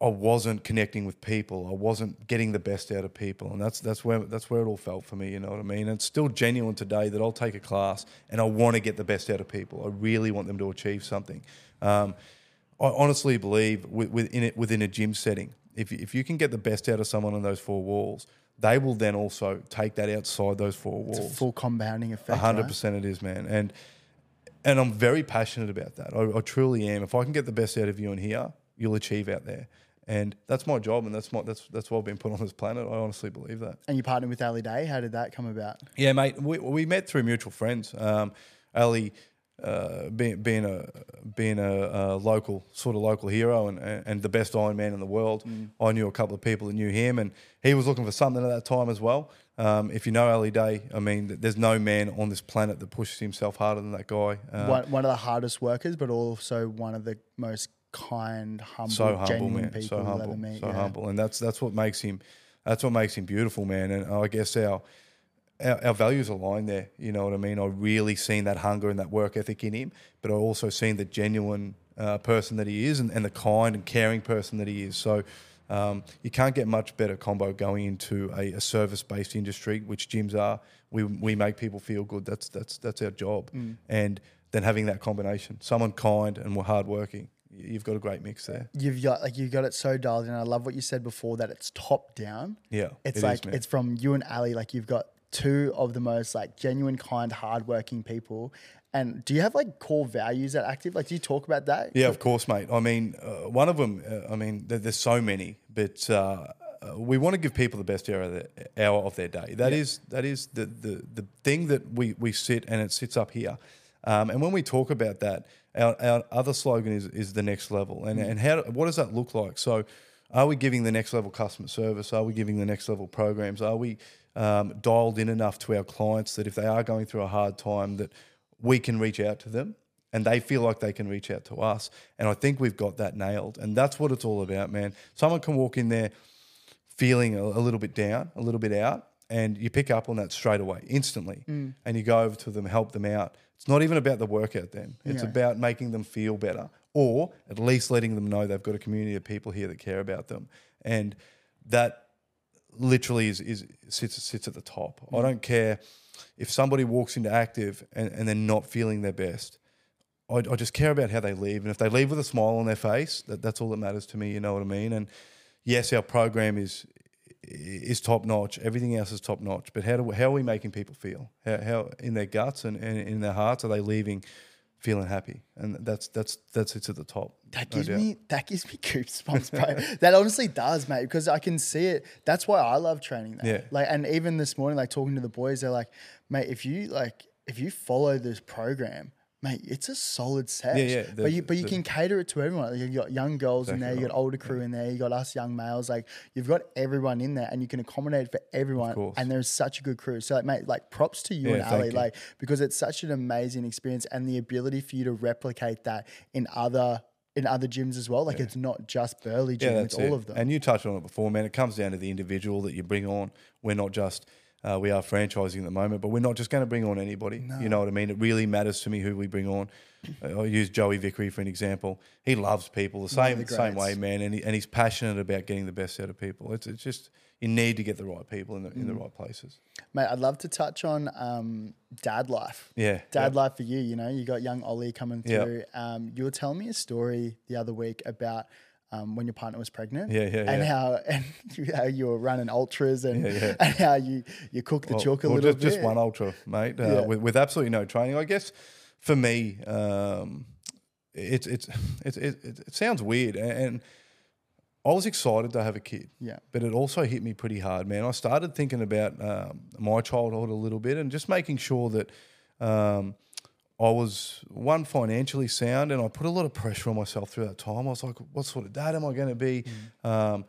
I wasn't connecting with people. I wasn't getting the best out of people, and that's that's where that's where it all felt for me. You know what I mean? And it's still genuine today that I'll take a class and I want to get the best out of people. I really want them to achieve something. Um, I honestly believe within it within a gym setting, if you, if you can get the best out of someone in those four walls, they will then also take that outside those four It's a walls. full compounding effect. Hundred right? percent, it is, man, and and I'm very passionate about that. I, I truly am. If I can get the best out of you in here, you'll achieve out there, and that's my job, and that's my that's that's why I've been put on this planet. I honestly believe that. And you partnered with Ali Day. How did that come about? Yeah, mate. We, we met through mutual friends. Um, Ali, uh, being being a being a, a local sort of local hero and and the best Iron Man in the world. I knew a couple of people that knew him, and he was looking for something at that time as well. Um, if you know Ali Day, I mean, there's no man on this planet that pushes himself harder than that guy. Um, one, one of the hardest workers, but also one of the most kind, humble, so humble, genuine man. people So humble, meet. so yeah. humble, and that's that's what makes him. That's what makes him beautiful, man. And I guess our, our our values align there. You know what I mean? I really seen that hunger and that work ethic in him, but I also seen the genuine uh, person that he is, and, and the kind and caring person that he is. So. Um, you can't get much better combo going into a, a service-based industry, which gyms are. We, we make people feel good. That's that's that's our job, Mm. and then having that combination, someone kind and hardworking, you've got a great mix there. You've got like you got it so dialed in. I love what you said before that it's top down. Yeah, It's it is, like man. it's from you and Ali. Like you've got two of the most like genuine, kind, hardworking people. And do you have like core values at ACTV? Like, do you talk about that? Yeah, of course, mate. I mean, uh, one of them. Uh, I mean, there, there's so many, but uh, uh, we want to give people the best hour of their, hour of their day. That is that is the, the the thing that we we sit and it sits up here. Um, and when we talk about that, our, our other slogan is is the next level. And and how what does that look like? So, are we giving the next level customer service? Are we giving the next level programs? Are we um, dialed in enough to our clients that if they are going through a hard time, that we can reach out to them and they feel like they can reach out to us. And I think we've got that nailed. And that's what it's all about, man. Someone can walk in there feeling a, a little bit down, a little bit out, and you pick up on that straight away, instantly. Mm. And you go over to them, help them out. It's not even about the workout then, it's about making them feel better or at least letting them know they've got a community of people here that care about them. And that literally is, is sits sits at the top. I don't care if somebody walks into ACTV and, and they're not feeling their best. I, I just care about how they leave, and if they leave with a smile on their face, that, that's all that matters to me. You know what I mean? And yes, our program is is top notch. Everything else is top notch. But how do how are we making people feel? How, how in their guts and, and in their hearts are they leaving feeling happy? And that's that's that's it's at the top. That gives doubt. me that gives me [laughs] goosebumps, bro. that honestly does, mate, because I can see it. That's why I love training that. Yeah. Like, and even this morning, like talking to the boys, they're like, mate, if you like, if you follow this program, Mate, it's a solid set. Yeah, yeah, but you but you the- can cater it to everyone. you've got young girls in there, you got older crew in there, you got us young males. Like you've got everyone in there, and you can accommodate for everyone. course. And there's such a good crew. So, like, mate, like props to you Yeah, and Ali, you. like because it's such an amazing experience, and the ability for you to replicate that in other in other gyms as well. Like it's not just Burleigh Gym; Yeah, it's all it. of them. And you touched on it before, man. It comes down to the individual that you bring on. We're not just uh, we are franchising at the moment, but we're not just going to bring on anybody. You know what I mean? It really matters to me who we bring on. Uh, I'll use Joey Vickery for an example. He loves people the same the same way, man, and, he, and he's passionate about getting the best out of people. It's, it's just you need to get the right people in the in the Mm. right places. Mate, I'd love to touch on um, dad life. Yeah, Dad life for you, you know, you got young Ollie coming Yeah. through. Um, you were telling me a story the other week about um, when your partner was pregnant. Yeah, yeah, And yeah. how [laughs] and you, how you were running ultras and, Yeah, yeah. and how you, you cooked the Well- chook a well, little just, bit. just one ultra, mate, uh, with, with absolutely no training. I guess for me, um, it's it's it's it, it, it sounds weird, and, and I was excited to have a kid. Yeah. but it also hit me pretty hard, man. I started thinking about um, my childhood a little bit, and just making sure that. I was one financially sound, and I put a lot of pressure on myself through that time. I was like, "What sort of dad am I going to be? Um,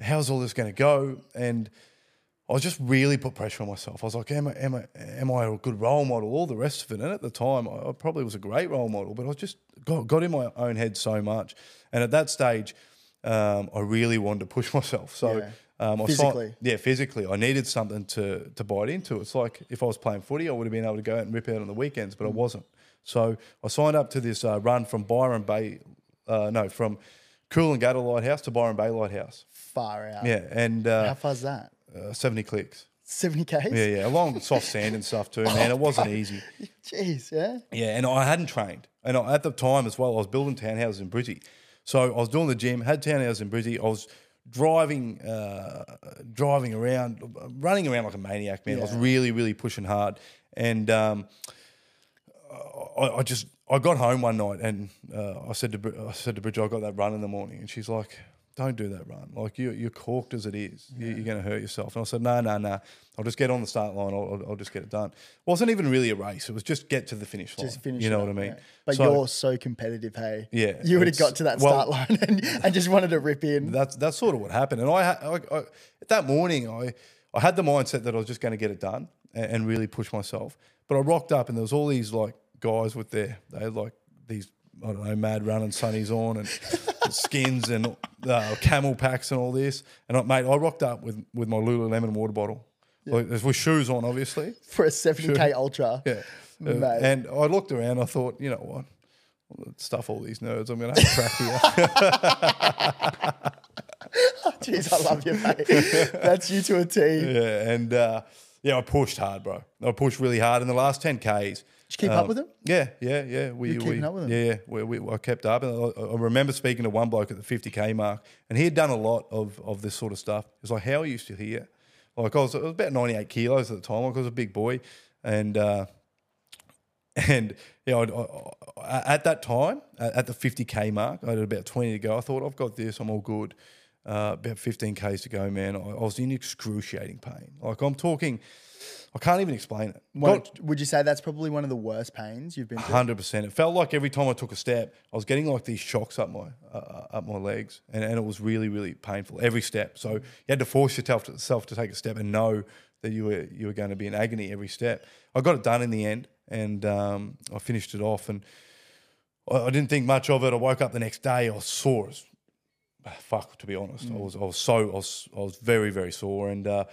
how's all this going to go?" And I was just really put pressure on myself. I was like, am I, am I, am I a good role model? All the rest of it. And at the time, I, I probably was a great role model, but I just got, got in my own head so much. And at that stage, um, I really wanted to push [laughs] myself. So, Yeah. Um, I Physically. Signed, yeah, physically, I needed something to to bite into. It's like if I was playing footy, I would have been able to go out and rip out on the weekends, Mm. but I wasn't. So I signed up to this uh, run from Byron Bay, uh, no, from Cool and Coolangatta Lighthouse to Byron Bay Lighthouse. Far out. Yeah, and How uh, far's that? uh, 70 clicks. 70 Ks? Yeah, yeah, along soft sand and stuff too, man. It wasn't [laughs] easy. Jeez, yeah. Yeah, and I hadn't trained, and I, at the time as well, I was building townhouses in Brizzy, so I was doing the gym, had townhouses in Brizzy. I was driving, uh, driving around, running around like a maniac, man. I was really, really pushing hard, and um, I, I just I got home one night and uh, I said to I said to Bridget, I got that run in the morning, and she's like, "Don't do that run. Like you you're corked as it is. You, you're going to hurt yourself." And I said, "No, no, no. I'll just get on the start line. I'll, I'll, I'll just get it done." It wasn't even really a race. It was just get to the finish line. Just finish You know up, what I mean? yeah. But So- you're so competitive, hey. Yeah, You would have got to that well- start line and, and just wanted to rip in. that's that's sort of what happened. And I, I, I that morning, I I had the mindset that I was just going to get it done and, and really push myself. But I rocked up, and there was all these like guys with their they had like these I don't know mad running sunnies on and skins and uh, camel packs and all this. And I, mate, I rocked up with with my Lululemon water bottle, like, with shoes on, obviously. for a 70K ultra. Yeah. Uh, Mate. and I looked around. I thought, you know what? Stuff all these nerds. I'm to have a crack here. [laughs] Jeez, I love you, mate. That's you to a T. Yeah, and uh, yeah, I pushed hard, bro. I pushed really hard in the last ten k's. Did you keep up with him? Yeah, yeah, yeah. We, You're keeping we, up with him? Yeah, yeah. We, we, I kept up, and I, I remember speaking to one bloke at the fifty k mark, and he had done a lot of of this sort of stuff. It was like, how are you still here? Like I was, I was about ninety eight kilos at the time. Like I was a big boy, and. Uh, [laughs] and yeah, I'd, I, I, at that time, at at the 50k mark, I had about 20 to go. I thought, I've got this, I'm all good. Uh, about 15 k's to go, man. I, I was in excruciating pain. Like I'm talking, I can't even explain it. One- Got- would you say that's probably one of the worst pains you've been through? Hundred percent. It felt like every time I took a step, I was getting like these shocks up my uh, up my legs, and, and it was really really painful every step. So you had to force yourself to, self to take a step and know that you were you were going to be in agony every step. I got it done in the end, and um, I finished it off, and I, I didn't think much of it. I woke up the next day, I was sore as fuck. To be honest, I was I was so I was I was very very sore, and. Uh,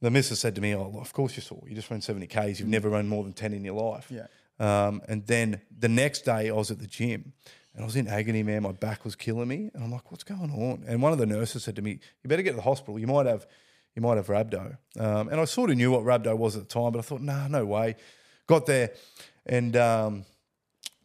the missus said to me, "Oh, of course you sore. You just ran 70 k's. You've never run more than 10 in your life." Yeah. Um, and then the next day, I was at the gym, and I was in agony, man. My back was killing me, and I'm like, "What's going on?" And one of the nurses said to me, "You better get to the hospital. You might have, you might have rhabdo." Um, and I sort of knew what rhabdo was at the time, but I thought, "Nah, no way." Got there, and um,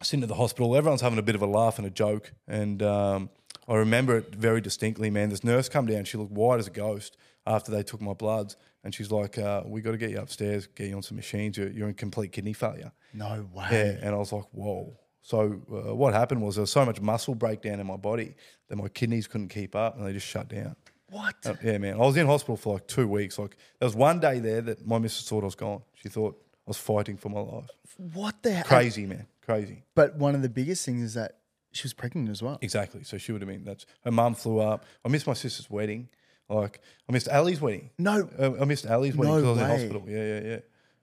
sitting at the hospital, everyone's having a bit of a laugh and a joke, and um, I remember it very distinctly, man. This nurse come down, she looked white as a ghost after they took my bloods, and she's like, uh, "We got to get you upstairs, get you on some machines. You're, you're in complete kidney failure." No way. Yeah, and I was like, "Whoa." So uh, what happened was there was so much muscle breakdown in my body that my kidneys couldn't keep up, and they just shut down. What? Uh, yeah, man. I was in hospital for like two weeks. Like there was one day there that my missus thought I was gone. She thought I was fighting for my life. what the hell? Crazy, man. crazy. But one of the biggest things is that she was pregnant as well. Exactly. So she would have been. That's her mum flew up. I missed my sister's wedding. Like I missed Ali's wedding. No, Uh, I missed Ali's wedding No because I was in hospital. Yeah, yeah, yeah.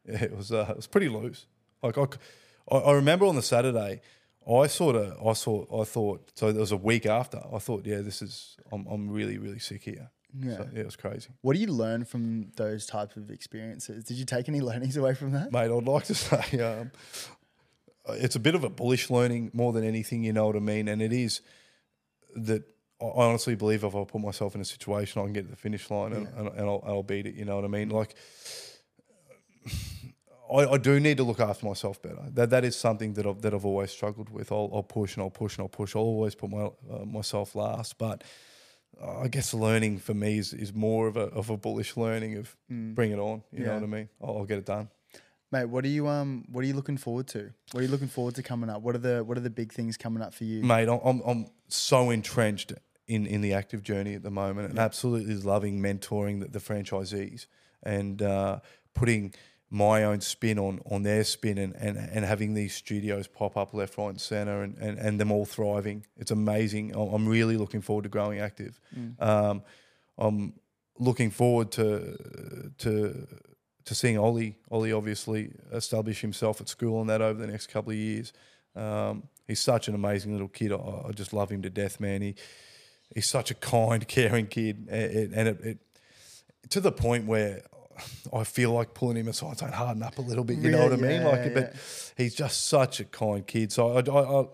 Yeah, it was. Uh, it was pretty loose. Like I, I, I remember on the Saturday, I sort of, I saw, I thought. So there was a week after. I thought, yeah, this is. I'm, I'm really, really sick here. Yeah. So, yeah, it was crazy, What do you learn from those types of experiences? Did you take any [laughs] learnings away from that? mate. I'd like to [laughs] say, um, it's a bit of a bullish learning more than anything. You know what I mean? And it is that I honestly believe if I put myself in a situation, I can get to the finish line and, and, and I'll, I'll beat it. You know what I mean? Like, [sighs] I, I do need to look after myself better. That that is something that I've, that I've always struggled with. I'll, I'll push and I'll push and I'll push. I'll always put my uh, myself last. But I guess learning for me is, is more of a of a bullish learning of bring it on. You know what I mean? I'll, I'll get it done. Mate, what are you um what are you looking forward to? What are you looking forward to coming up? What are the what are the big things coming up for you? mate. I'm, I'm I'm so entrenched in in the ACTV journey at the moment, and absolutely loving mentoring the, the franchisees and uh, putting my own spin on on their spin and, and and having these studios pop up left, right, and center, and and, and them all thriving. It's amazing. I'm really looking forward to growing ACTV. Um, I'm looking forward to to to seeing Ollie. Ollie obviously establish himself at school and that over the next couple of years. Um, he's such an amazing little kid. I, I just love him to death, man. He he's such a kind, [laughs] caring kid, and it, and it, it to the point where I feel like pulling him aside, saying harden up a little bit. You know Yeah, what I mean? Like, yeah. but he's just such a kind kid. So I, I, I,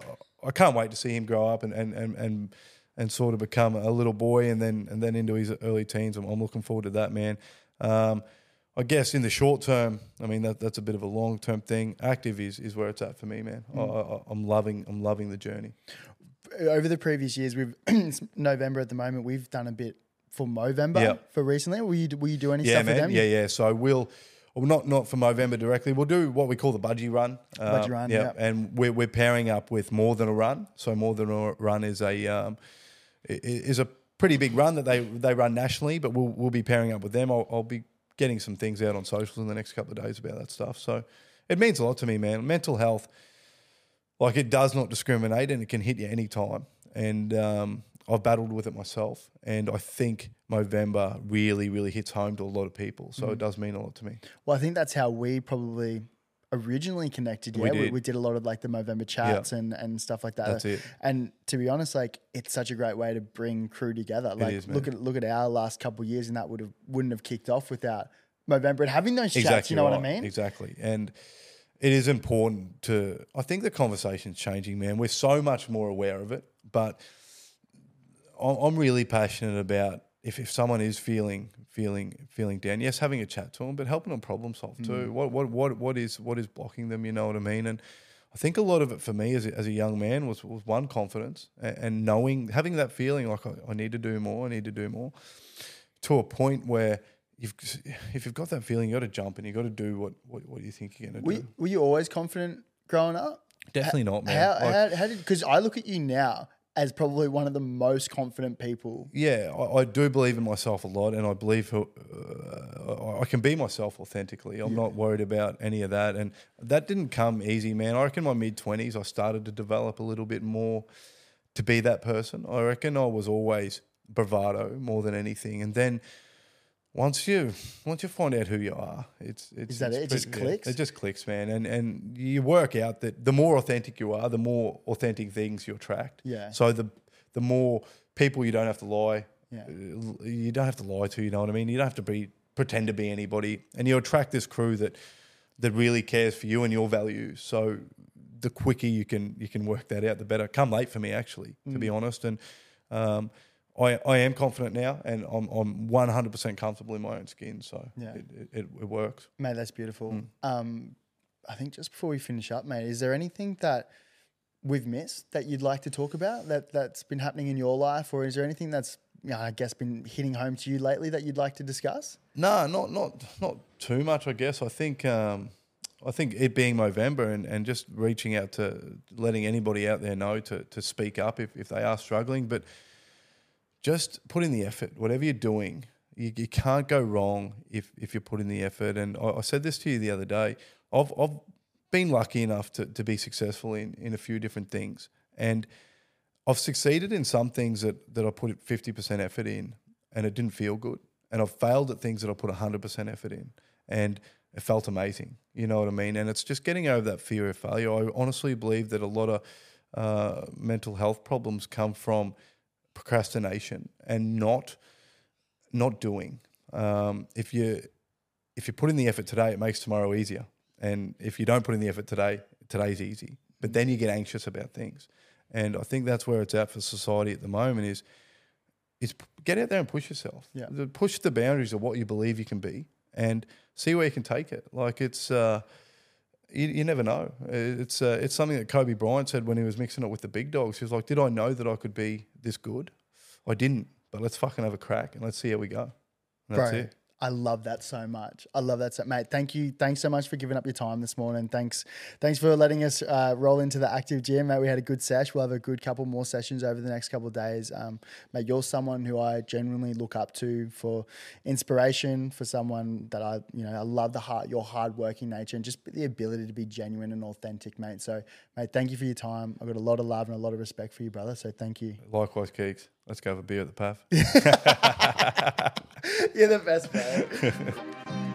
I can't wait to see him grow up and and and. and and sort of become a little boy, and then and then into his early teens. I'm, I'm looking forward to that, man. Um, I guess in the short term, I mean that that's a bit of a long term thing. ACTV is, is where it's at for me, man. I, I, I'm loving I'm loving the journey. Over the previous years, we've [clears throat] it's November at the moment. We've done a bit for Movember Yeah. for recently. Will you will you do any Yeah, stuff man. with them? Yeah, yeah. So we'll. Well, not not for Movember directly. We'll do what we call the budgie run. Budgie Um, run, yeah. yep. And we're we're pairing up with more than a run. So more than a run is a um, is a pretty big run that they they run nationally. But we'll we'll be pairing up with them. I'll, I'll be getting some things out on socials in the next couple of days about that stuff. So it means a lot to me, man. Mental health, like it does not discriminate, and it can hit you anytime. And um, I've battled with it myself, and I think Movember really, really hits home to a lot of people. So it Mm-hmm. does mean a lot to me. Well, I think that's how we probably originally connected. Yeah, we did. We, did a lot of like the Movember chats and, and stuff like that. That's it. And to be honest, like it's such a great way to bring crew together. Like is, look at look at our last couple of years, and that would have wouldn't have kicked off without Movember and having those chats. Exactly You know what I mean? Exactly. And it is important to, I think the conversation's changing, man. We're so much more aware of it, but I'm really passionate about if, if someone is feeling feeling feeling down, yes, having a chat to them, but helping them problem solve Mm. too. What what what what is what is blocking them? You know what I mean? And I think a lot of it for me as a, as a young man was was one confidence and, and knowing having that feeling like I, I need to do more, I need to do more, to a point where. You've, if you've got that feeling, you got to jump and you got to do what, what, what you think you're going to Were, do. you- were you always confident growing up? Definitely not, man. How, Like- how, how did? Because I look at you now as probably one of the most confident people. yeah, I, I do believe in myself a lot, and I believe who, uh, I can be myself authentically. I'm not worried about any of that, and that didn't come easy, man. I reckon my mid twenties, I started to develop a little bit more to be that person. I reckon I was always bravado more than anything, and then. Once you once you find out who you are, it's it's Is that it's it? It just pretty- yeah, clicks? it just clicks, man. And and you work out that the more authentic you are, the more authentic things you attract. Yeah. So the the more people you don't have to lie. Yeah. uh, You don't have to lie to. You know what I mean. You don't have to be pretend to be anybody, and you attract this crew that that really cares for you and your values. So the quicker you can you can work that out, the better. Come late for me, actually, to Mm. be honest. And um, I I am confident now, and I'm I'm 100 percent comfortable in my own skin. So Yeah. it, it, it, it works. Mate, that's beautiful. Mm. Um, I think just before we finish up, mate, is there anything that we've missed that you'd like to talk about that that's been happening in your life, or is there anything that's you know, I guess been hitting home to you lately that you'd like to discuss? No, not not not too much. I guess I think um, I think it being November and, and just reaching out to letting anybody out there know to to speak up if, if they are struggling, but just put in the effort. Whatever you're doing, you, you can't go wrong if if you put in the effort. And I, I said this to you the other day. I've I've been lucky enough to, to be successful in, in a few different things. And I've succeeded in some things that, that I put 50% effort in and it didn't feel good. And I've failed at things that I put 100% effort in and it felt amazing. You know what I mean? And it's just getting over that fear of failure. I honestly believe that a lot of uh, mental health problems come from procrastination and not not doing. Um, if you if you put in the effort today, it makes tomorrow easier. And if you don't put in the effort today, today's easy. But then you get anxious about things. And I think that's where it's at for society at the moment is is get out there and push yourself. Yeah. Push the boundaries of what you believe you can be and see where you can take it. Like it's uh, you, you never know. It's uh, it's something that Kobe Bryant said when he was mixing it with the big dogs. He was like, "Did I know that I could be this good? I didn't, but let's fucking have a crack and let's see how we go." And that's Bro, it. I love that so much. I love that so mate. Thank you. Thanks so much for giving up your time this morning. Thanks. Thanks for letting us uh, roll into the ACTV gym, mate. We had a good sesh. We'll have a good couple more sessions over the next couple of days. Um, mate, you're someone who I genuinely look up to for inspiration, for someone that I, you know, I love the heart, your hardworking nature and just the ability to be genuine and authentic, mate. So, mate, thank you for your time. I've got a lot of love and a lot of respect for you, brother. So thank you. Likewise, Keeks. Let's go have a beer at the Pav. [laughs] You're the best, bro. [laughs]